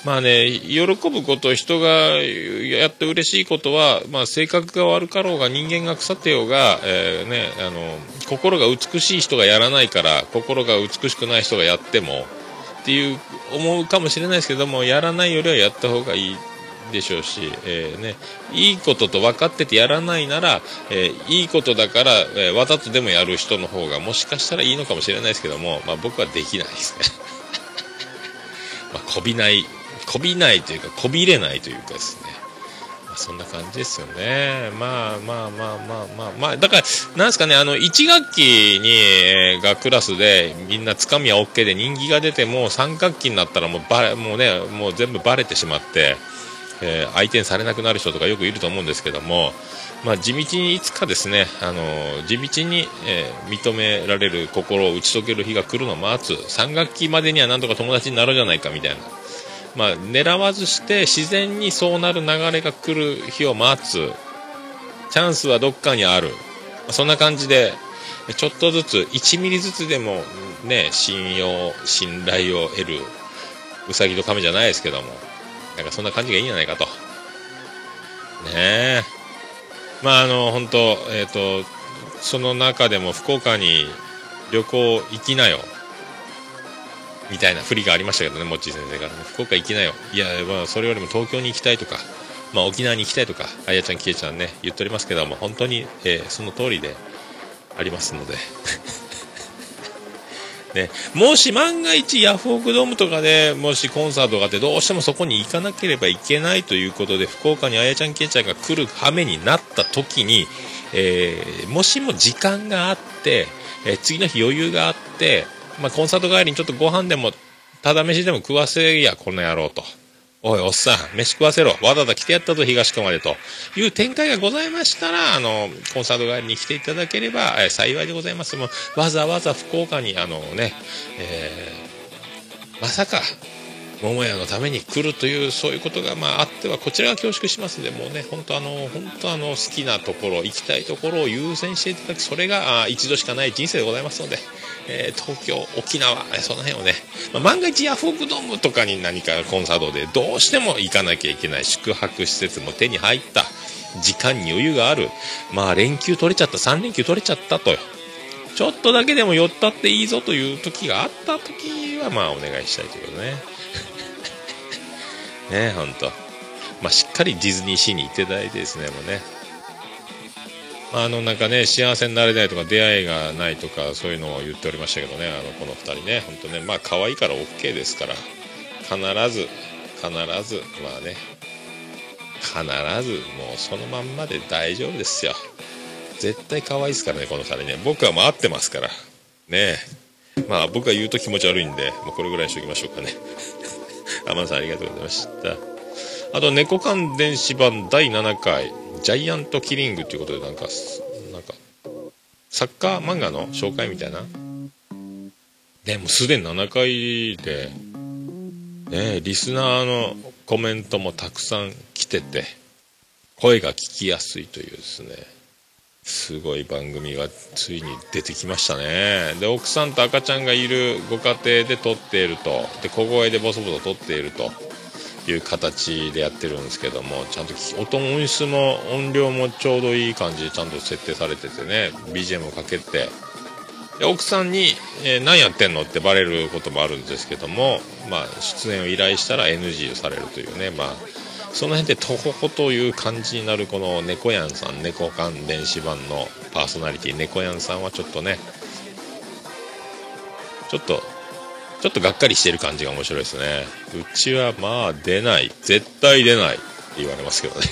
まあね、喜ぶこと、人がやって嬉しいことは、まあ性格が悪かろうが、人間が腐ってようが、えーね、あの、心が美しい人がやらないから、心が美しくない人がやっても、っていう、思うかもしれないですけども、やらないよりはやった方がいいでしょうし、えーね、いいことと分かっててやらないなら、えーいいことだから、えわざとでもやる人の方がもしかしたらいいのかもしれないですけども、まあ僕はできないですね。[LAUGHS] まあ、こびない、こびないというか、こびれないというかですね。ま、そんな感じですよね。まあまあまあまあまあまあ、だから、なんですかね、あの、1学期に、えがクラスで、みんなつかみは OK で人気が出ても、3学期になったらもうバレ、もうね、もう全部バレてしまって、えー相手にされなくなる人とかよくいると思うんですけども、まあ、地道にいつかですね、あの地道に、えー認められる心を打ち解ける日が来るのを待つ3学期までにはなんとか友達になろうじゃないかみたいな、まあ、狙わずして自然にそうなる流れが来る日を待つ。チャンスはどっかにある。そんな感じでちょっとずつ1ミリずつでもね信用信頼を得るうさぎと亀じゃないですけども。なんかそんな感じがいいんじゃないかと。ねえ。まああの本当えっ、とその中でも福岡に旅行行きなよ。みたいな振りがありましたけどねもっちー先生から。ね福岡行きなよ。いやまあそれよりも東京に行きたいとかまあ沖縄に行きたいとかあやちゃんきえちゃんね言っておりますけども本当に、えーその通りでありますので。[LAUGHS] ね、もし万が一ヤフオクドームとかでもしコンサートがあってどうしてもそこに行かなければいけないということで福岡にあやちゃんけいちゃんが来る羽目になった時に、えーもしも時間があって、えー次の日余裕があって、まあ、コンサート帰りにちょっとご飯でもただ飯でも食わせやこの野郎と。おい、おっさん、飯食わせろ。わざわざ来てやったぞ、東区までと。いう展開がございましたら、あの、コンサート帰りに来ていただければ、え幸いでございます。もわざわざ福岡に、あのね、えーまさか、桃屋のために来るという、そういうことが、まあ、あっては、こちらが恐縮しますで、もうね、本当あの、本当あの、好きなところ、行きたいところを優先していただき、それが、あ一度しかない人生でございますので、えー東京、沖縄、その辺をね、まあ、万が一ヤフオクドームとかに何かコンサートでどうしても行かなきゃいけない宿泊施設も手に入った、時間に余裕がある、まあ連休取れちゃった、3連休取れちゃったと、ちょっとだけでも寄ったっていいぞという時があった時は、まあお願いしたいということね。ね本当まあしっかりディズニーシーに行っていただいてですね、もうね。まああのなんかね、幸せになれないとか出会いがないとかそういうのを言っておりましたけどね、あのこの2人ね、本当ね、まあ可愛いから OK ですから、必ず、必ず、まあね、必ずもうそのまんまで大丈夫ですよ。絶対可愛いですからね、この2人ね。僕はもう合ってますから。ねえ。まあ僕が言うと気持ち悪いんで、もうこれぐらいにしときましょうかね。天野さんありがとうございました。あと、猫缶電子版第7回、ジャイアントキリングということで、なんか、なんか、サッカー漫画の紹介みたいな？でもすでに7回で、ね、リスナーのコメントもたくさん来てて、声が聞きやすいというですね、すごい番組がついに出てきましたね。で、奥さんと赤ちゃんがいるご家庭で撮っていると、で、小声でボソボソ撮っていると。いう形でやってるんですけども、ちゃんと音も音質も音量もちょうどいい感じでちゃんと設定されててね、BGM をかけて、で奥さんに、えー何やってんのってバレることもあるんですけども、まあ、出演を依頼したら NG をされるというね、まあ、その辺でとほほという感じになるこの猫やんさん、猫関電子版のパーソナリティ、猫やんさんはちょっとね、ちょっと、ちょっとがっかりしてる感じが面白いですね。うちはまあ出ない、絶対出ないって言われますけどね。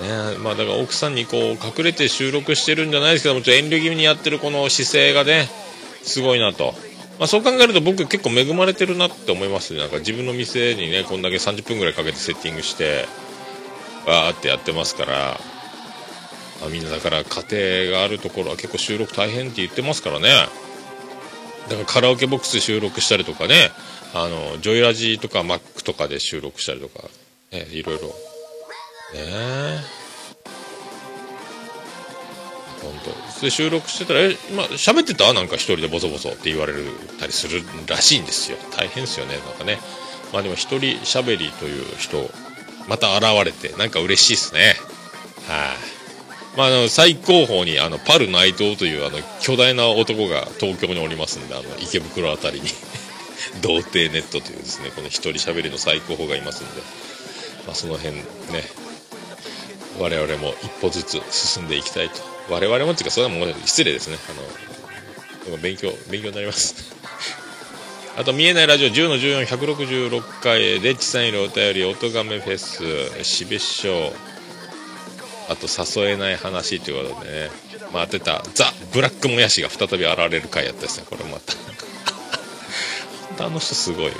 [LAUGHS] ねまあだから奥さんにこう隠れて収録してるんじゃないですけどもちょっと遠慮気味にやってるこの姿勢がねすごいなと、まあ、そう考えると僕結構恵まれてるなって思いますね。なんか自分の店にねこんだけ30分ぐらいかけてセッティングしてわーってやってますから。あみんなだから家庭があるところは結構収録大変って言ってますからね。だからカラオケボックス収録したりとかねあのジョイラジとかマックとかで収録したりとか、ね、いろいろ。ね。え本当。で収録してたら「え今喋ってた?」なんか一人でボソボソって言われたりするらしいんですよ。大変ですよね。なんかね。まあでも一人喋りという人また現れてなんか嬉しいですね。はい、まあ、あの最高峰にあのパル内藤というあの巨大な男が東京におりますんであの池袋あたりに。[LAUGHS] 童貞ネットというですねこの一人喋りの最高峰がいますんで、まあ、その辺ね。我々も一歩ずつ進んでいきたいと。我々もっていうかそれはもう失礼ですね。あの勉強勉強になります。[LAUGHS] あと見えないラジオ10の14166回でっちさんよりお便り音がめフェスしべ師匠あと誘えない話ということでね。まあ当てたザ・ブラックもやしが再び現れる回やったですね。これまた。[LAUGHS] あの人すごいわ。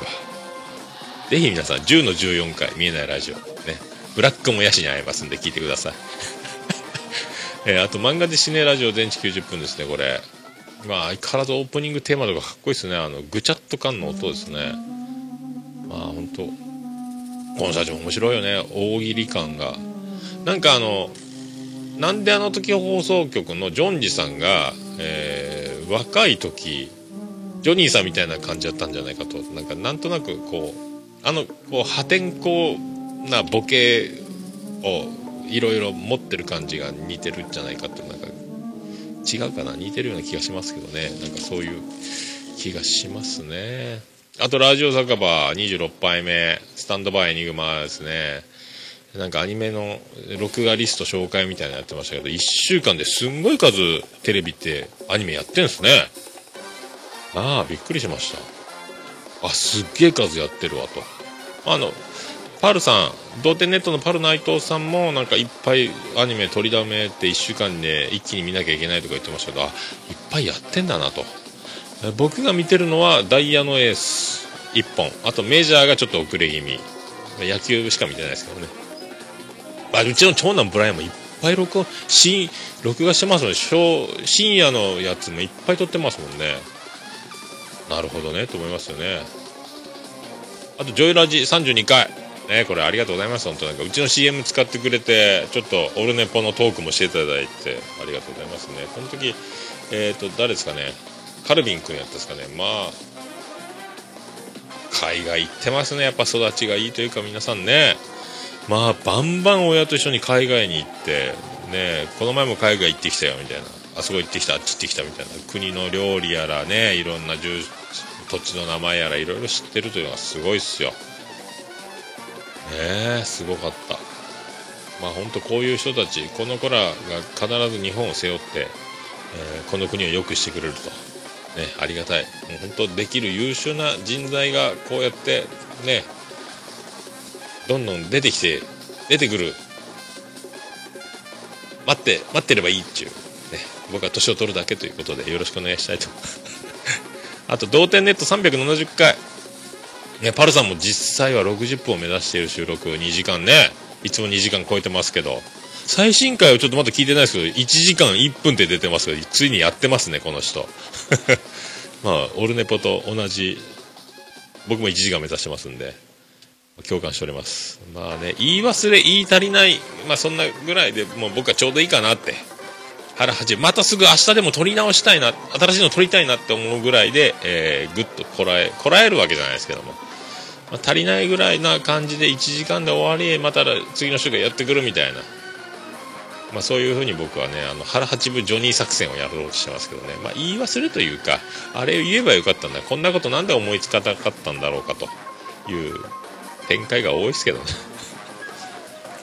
ぜひ皆さん10の14回見えないラジオね。ブラックもやしに会えますんで聞いてください。[LAUGHS] えーあと漫画で死ねラジオ全治90分ですねこれ。まあ相変わらずオープニングテーマとかかっこいいですね。あのぐちゃっと感の音ですね。まあ本当この社長面白いよね。大喜利感が。なんかあのなんであの時放送局のジョンジさんが、えー若い時ジョニーさんみたいな感じだったんじゃないかと。なんかなんとなくこうあのこう破天荒なボケをいろいろ持ってる感じが似てるんじゃないかってなんか違うかな似てるような気がしますけどね。なんかそういう気がしますね。あとラジオ酒場26杯目スタンドバイエニグマですね。なんかアニメの録画リスト紹介みたいなのやってましたけど1週間ですんごい数テレビってアニメやってんすね。ああびっくりしました。あすっげえ数やってるわと。あのパルさん同点ネットのパル内藤さんもなんかいっぱいアニメ取りだめって1週間で一気に見なきゃいけないとか言ってましたけどあいっぱいやってんだなと。僕が見てるのはダイヤのエース1本。あとメジャーがちょっと遅れ気味。野球しか見てないですけどね。あうちの長男ブライアンもいっぱい録音し録画してますもんね小深夜のやつもいっぱい撮ってますもんね。なるほどねと思いますよね。あとジョイラジ32回。ねこれありがとうございます。本当なんかうちの CM 使ってくれてちょっとオルネポのトークもしていただいてありがとうございますね。この時えっ、と誰ですかね？カルビン君やったですかね？まあ海外行ってますね。やっぱ育ちがいいというか皆さんね。まあバンバン親と一緒に海外に行ってねこの前も海外行ってきたよみたいな。あそこ行ってきたあっち行ってきたみたいな。国の料理やらねいろんな土地の名前やらいろいろ知ってるというのがすごいっすよ。えすごかった。まあ本当こういう人たちこの子らが必ず日本を背負って、えーこの国を良くしてくれると。ねありがたい。本当できる優秀な人材がこうやってねどんどん出てきて出てくる。待って待ってればいいっちゅう、ね、僕は年を取るだけということでよろしくお願いしたいと。[LAUGHS] あと同点ネット370回ね、パルさんも実際は60分を目指している収録2時間ねいつも2時間超えてますけど最新回をちょっとまだ聞いてないですけど、1時間1分って出てますけど、ついにやってますね、この人。[LAUGHS] まあ、オルネポと同じ、僕も1時間目指してますんで、共感しております。まあね、言い忘れ、言い足りない、まあそんなぐらいでもう僕はちょうどいいかなって。腹八またすぐ明日でも撮り直したいな、新しいの撮りたいなって思うぐらいで、えー、ぐっとこらえ、こらえるわけじゃないですけども。まあ、足りないぐらいな感じで1時間で終わり、また次の人がやってくるみたいな。まあそういうふうに僕はね、あの、腹八分ジョニー作戦をやろうとしてますけどね。まあ言い忘れというか、あれを言えばよかったんだ。こんなことなんで思いつかなかったんだろうかという展開が多いですけどね。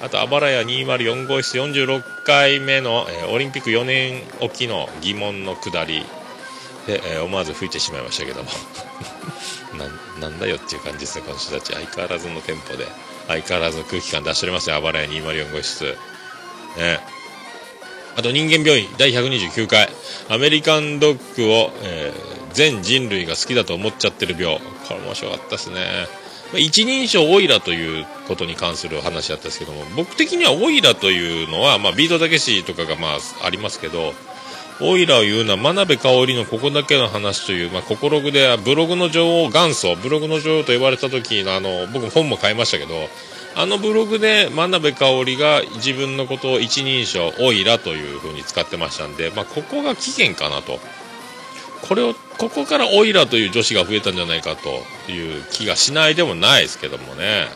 あと、あばらや204号室46回目の、えーオリンピック4年おきの疑問の下りで、えー思わず吹いてしまいましたけども。[LAUGHS] ななんだよっていう感じですね、この人たち。相変わらずのテンポで、相変わらずの空気感出しておりますね、あばらや204号室。ね。あと、人間病院第129回、アメリカンドッグを、えー全人類が好きだと思っちゃってる病。これ面白かったですね。まあ一人称オイラということに関する話だったんですけども、僕的にはオイラというのは、まあ、ビートたけしとかがまあ、ありますけど、オイラを言うのは真鍋かおりのここだけの話という、まあ、ココログでブログの女王元祖、ブログの女王と言われた時のあの、僕本も買いましたけど、あのブログで真鍋かおりが自分のことを一人称オイラという風に使ってましたんで、まあ、ここが起源かなと。これを、ここからオイラという女子が増えたんじゃないかという気がしないでもないですけどもね。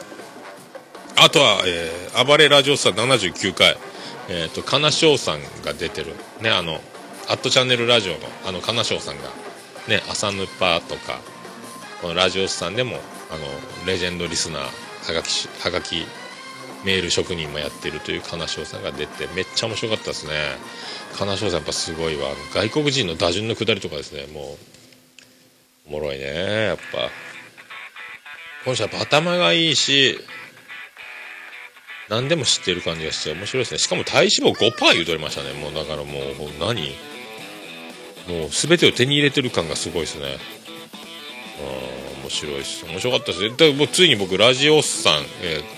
あとは、えー暴れラジオスタ79回、えっ、と、金賞さんが出てる、ね、あの、アットチャンネルラジオの、あの、金賞さんが、ね、朝ヌパとか、このラジオスさんでも、あの、レジェンドリスナー、はがき、はがき、メール職人もやってるという金賞さんが出て、めっちゃ面白かったですね。金賞さんやっぱすごいわ。外国人の打順の下りとかですね、もう、おもろいね、やっぱ。この人やっぱ頭がいいし、何でも知ってる感じがして面白いですね。しかも体脂肪5%言うとりましたね。もうだからもう、何もう全てを手に入れてる感がすごいですね。あー面白いです。面白かったですね。でもうついに僕、ラジオさん、えー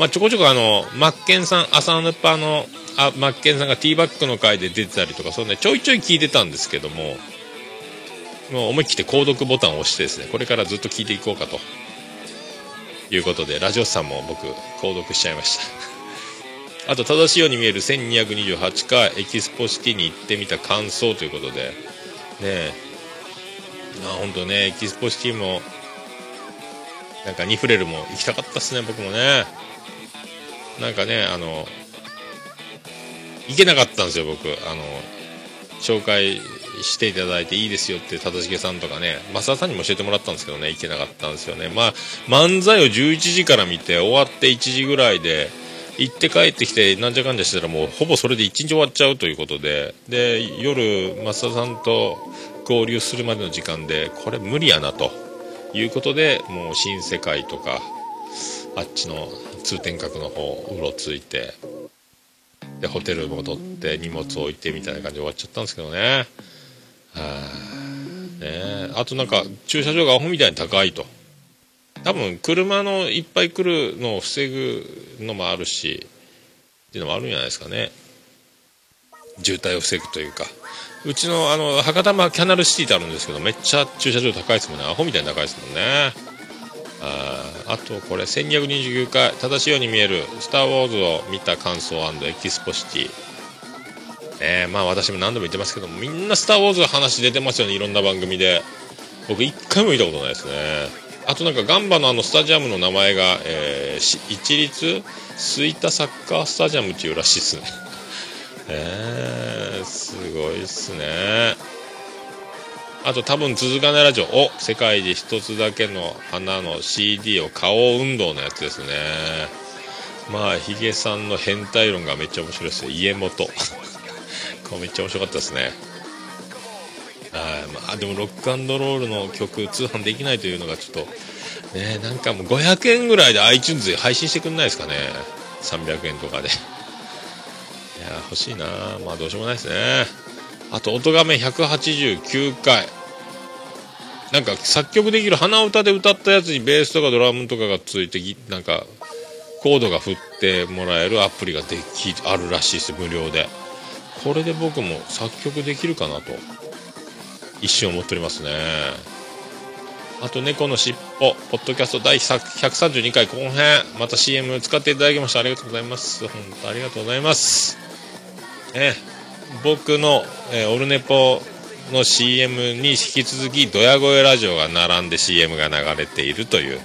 まあちょこちょこあの、マッケンさん、朝ヌパの、あ、マッケンさんがティーバックの回で出てたりとか、そうね、ちょいちょい聞いてたんですけども、もう思い切って購読ボタンを押してですね、これからずっと聞いていこうかと。いうことで、ラジオスさんも僕、購読しちゃいました。[LAUGHS] あと、正しいように見える1228回エキスポシティに行ってみた感想ということで、ねえ、まあ本当ね、エキスポシティも、なんかニフレルも行きたかったっすね、僕もね。なんかね、あの、行けなかったんですよ、僕。あの、紹介していただいていいですよって、忠重さんとかね、増田さんにも教えてもらったんですけどね、行けなかったんですよね。まあ、漫才を11時から見て、終わって1時ぐらいで、行って帰ってきて、なんじゃかんじゃしてたらもう、ほぼそれで1日終わっちゃうということで、で、夜、増田さんと合流するまでの時間で、これ無理やなということで、もう新世界とか、あっちの通天閣の方、うろついて、で、ホテル戻って荷物置いてみたいな感じで終わっちゃったんですけどね。はあ、ねあとなんか駐車場がアホみたいに高いと。多分車のいっぱい来るのを防ぐのもあるし、っていうのもあるんじゃないですかね。渋滞を防ぐというか。うちのあの博多間キャナルシティってあるんですけど、めっちゃ駐車場高いですもんね。アホみたいに高いですもんね。ああとこれ1229回正しいように見える「スター・ウォーズ」を見た感想エキスポシティ。え、まあ私も何度も言ってますけどみんな「スター・ウォーズ」の話出てますよねいろんな番組で。僕一回も見たことないですね。あとなんかガンバのあのスタジアムの名前が、えー一律吹田サッカースタジアムっていうらしいですね。[LAUGHS] えー、すごいっすね。あと多分続かないラジオ、お世界で一つだけの花の CD を買おう運動のやつですね。まあ、ヒゲさんの変態論がめっちゃ面白いですよ。家元。[LAUGHS] これめっちゃ面白かったですね。はい、まあ、でもロックアンドロールの曲通販できないというのがちょっと、ね、なんかもう500円ぐらいで iTunes で配信してくんないですかね。300円とかで。いや、欲しいなまあどうしようもないですね。あと、音画面189回。なんか作曲できる鼻歌で歌ったやつにベースとかドラムとかがついて、なんかコードが振ってもらえるアプリができあるらしいです無料で。これで僕も作曲できるかなと一瞬思っておりますね。あと猫のしっぽポッドキャスト第132回後編。また CM 使っていただきましてありがとうございます。本当ありがとうございます。え僕の、えーオルネポの CM に引き続きドヤ声ラジオが並んで CM が流れているという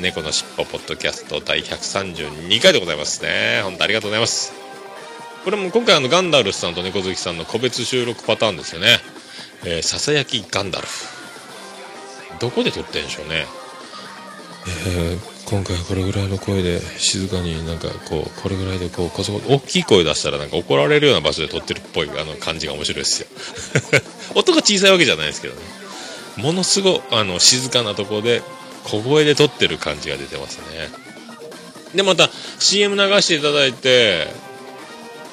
猫のしっぽポッドキャスト第132回でございますね。本当ありがとうございます。これも今回あのガンダルフさんと猫好きさんの個別収録パターンですよね。えーささやきガンダルフ。どこで撮ってんでしょうね。えー今回はこれぐらいの声で静かになんかこうこれぐらいでこうこそこ大きい声出したらなんか怒られるような場所で撮ってるっぽいあの感じが面白いですよ。[LAUGHS] 音が小さいわけじゃないですけどね。ものすごいあの静かなとこで小声で撮ってる感じが出てますね。でまた CM 流していただいて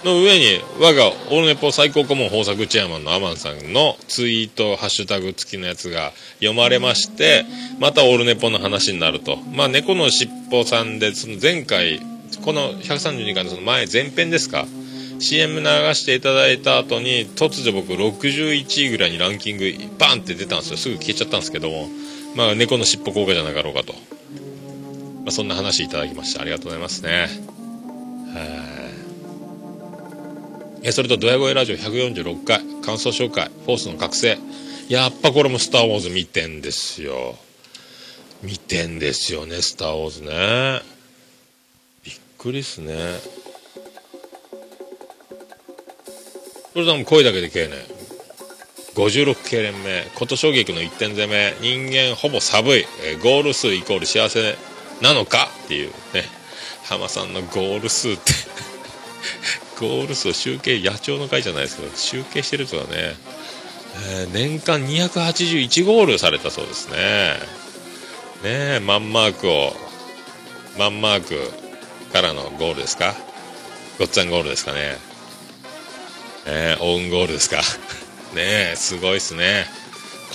の上に我がオルネポ最高顧問豊作チェアマンのアマンさんのツイートハッシュタグ付きのやつが読まれましてまたオルネポの話になると。まあ猫のしっぽさんでその前回この132回のその前前編ですか？CM 流していただいた後に突如僕61位ぐらいにランキングバンって出たんですよ。すぐ消えちゃったんですけども。まあ猫のしっぽ効果じゃなかろうかと、まあ、そんな話いただきましたありがとうございますね。はい。えそれとドヤ声ラジオ146回感想紹介フォースの覚醒。やっぱこれも「スター・ウォーズ」見てんですよ。見てんですよね「スター・ウォーズね」びっくりっすね。それでも声だけでけえね。56系連盟こと衝撃の一点攻め。人間ほぼ寒い、えーゴール数イコール幸せなのかっていうね。浜さんのゴール数って。ゴール数集計野鳥の会じゃないですけど集計してるとはね、えー年間281ゴールされたそうですね。ねえマンマークをマンマークからのゴールですか？ごっつぁんゴールですかね？ねえオウンゴールですか？[LAUGHS] ねえすごいっすね。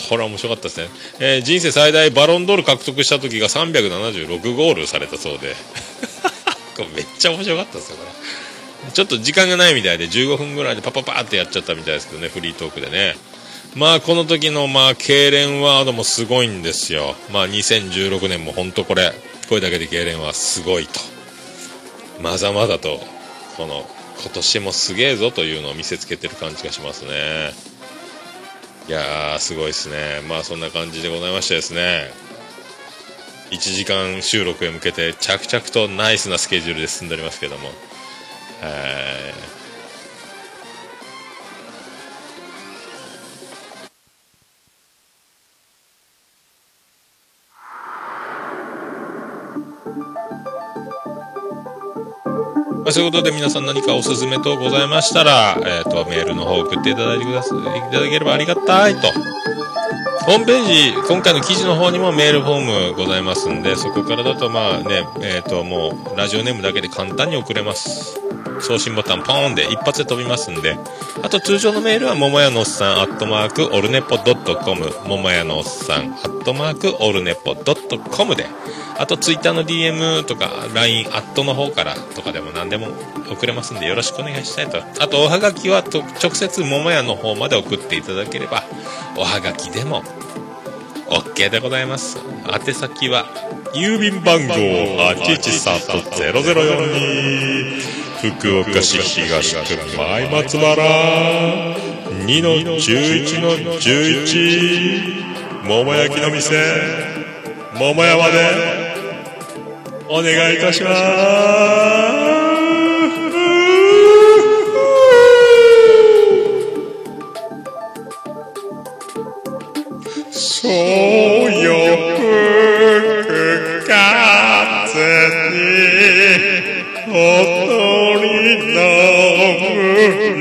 これは面白かったですね、えー人生最大バロンドール獲得した時が376ゴールされたそうで。[LAUGHS] これめっちゃ面白かったですよこれ。ちょっと時間がないみたいで15分ぐらいでパパパーってやっちゃったみたいですけどねフリートークでね。まあこの時のまあ痙攣ワードもすごいんですよ。まあ2016年も本当これ声だけで痙攣はすごいと。まざまざとこの今年もすげえぞというのを見せつけてる感じがしますね。いやーすごいですね。まあそんな感じでございましてですね。1時間収録へ向けて着々とナイスなスケジュールで進んでおりますけども。はいまあ、そういうことで皆さん何かおすすめ等ございましたら、えっ、と、メールの方送っていただいてください、いただければありがたいと。ホームページ、今回の記事の方にもメールフォームございますんで、そこからだとまあね、えっ、と、もう、ラジオネームだけで簡単に送れます。送信ボタンポーンで一発で飛びますんで。あと通常のメールは、桃屋のおっさん、アットマーク、オルネポドットコム、桃屋のおっさん、アットマーク、オルネポドットコムで。あとツイッターの DM とか LINE アットの方からとかでも何でも送れますんでよろしくお願いしたいと。あとおはがきはと直接桃屋の方まで送っていただければおはがきでも OK でございます。宛先は郵便番号813-0042福岡市東区前松原2の11の11桃焼きの店桃山でお願いいたします。そう群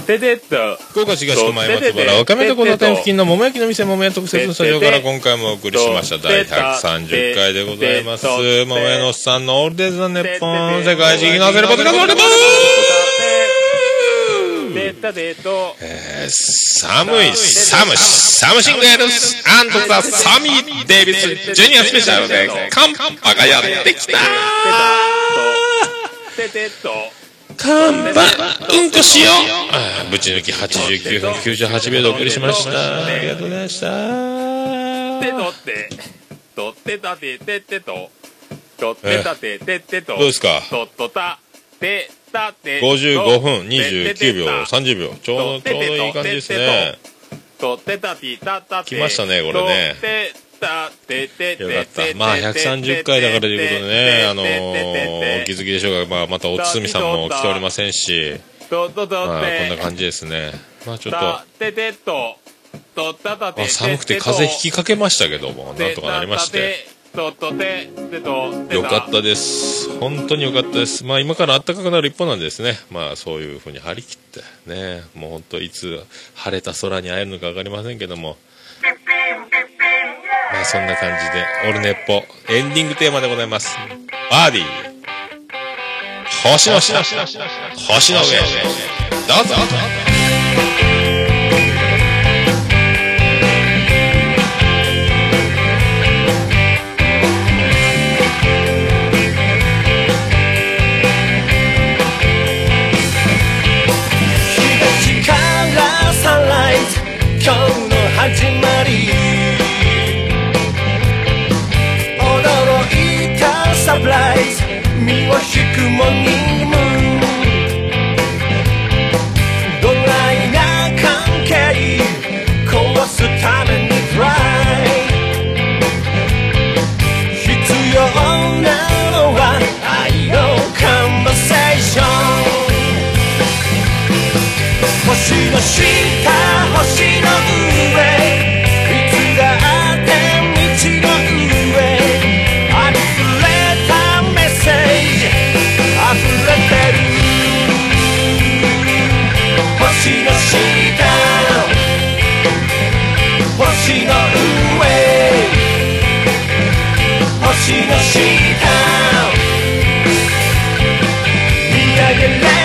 っと。福岡市東区前松原若めと。この店付近の桃焼きの店桃屋特設のスタジオから今回もお送りしました。第130回でございます。桃屋のおっさんのオールデイズ・ザ・ネッポン世界一聞き直せるポッドキャストオールデイてたでとえー寒いサムシサムシングエルスアンドザ・サミー・デイビス・ジュニアスペシャルでカンパがやってきた。ててっとカンパうん。こしようあーぶち抜き89分98秒でお送りしましたありがとうございましたてとってとってたてててととってたてててとどうですかとっとたてたて55分29秒30秒ちょうどちょうどいい感じですねとってたてたたて来ましたねこれねとってたてててよかった。まあ、130回だからということでね、あのー、お気づきでしょうが、まあ、またおつみさんも来ておりませんし、まあ、こてんな感じですね。まあ、ちょっと、寒くて風邪ひきかけましたけども、なんとかなりまして。よかったです。本当によかったです。まあ今から暖かくなる一方なんでですね。まあそういうふうに張り切ってね、もう本当いつ晴れた空に会えるのか分かりませんけども。まあそんな感じで、オルネッポエンディングテーマでございます。バーディー。星の下。星の上。どうぞ。始まり money. 星の上。星の下。見上げれ。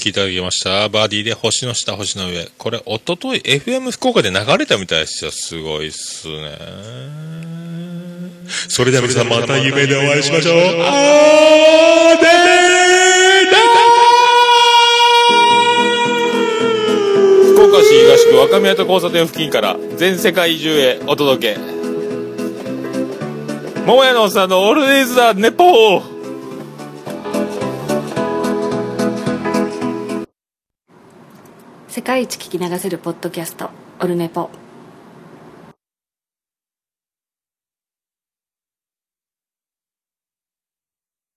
聞きいただきました。バーディーで星の下、星の上。これ、おととい FM 福岡で流れたみたいですよ。すごいっすね。それでは皆さんまた夢でお会いしましょう。あーで福岡市東区若宮と交差点付近から全世界中へお届け桃屋のおっさんのオールデイズ・ザ・ネポー世界一聞き流せるポッドキャストオルネポ。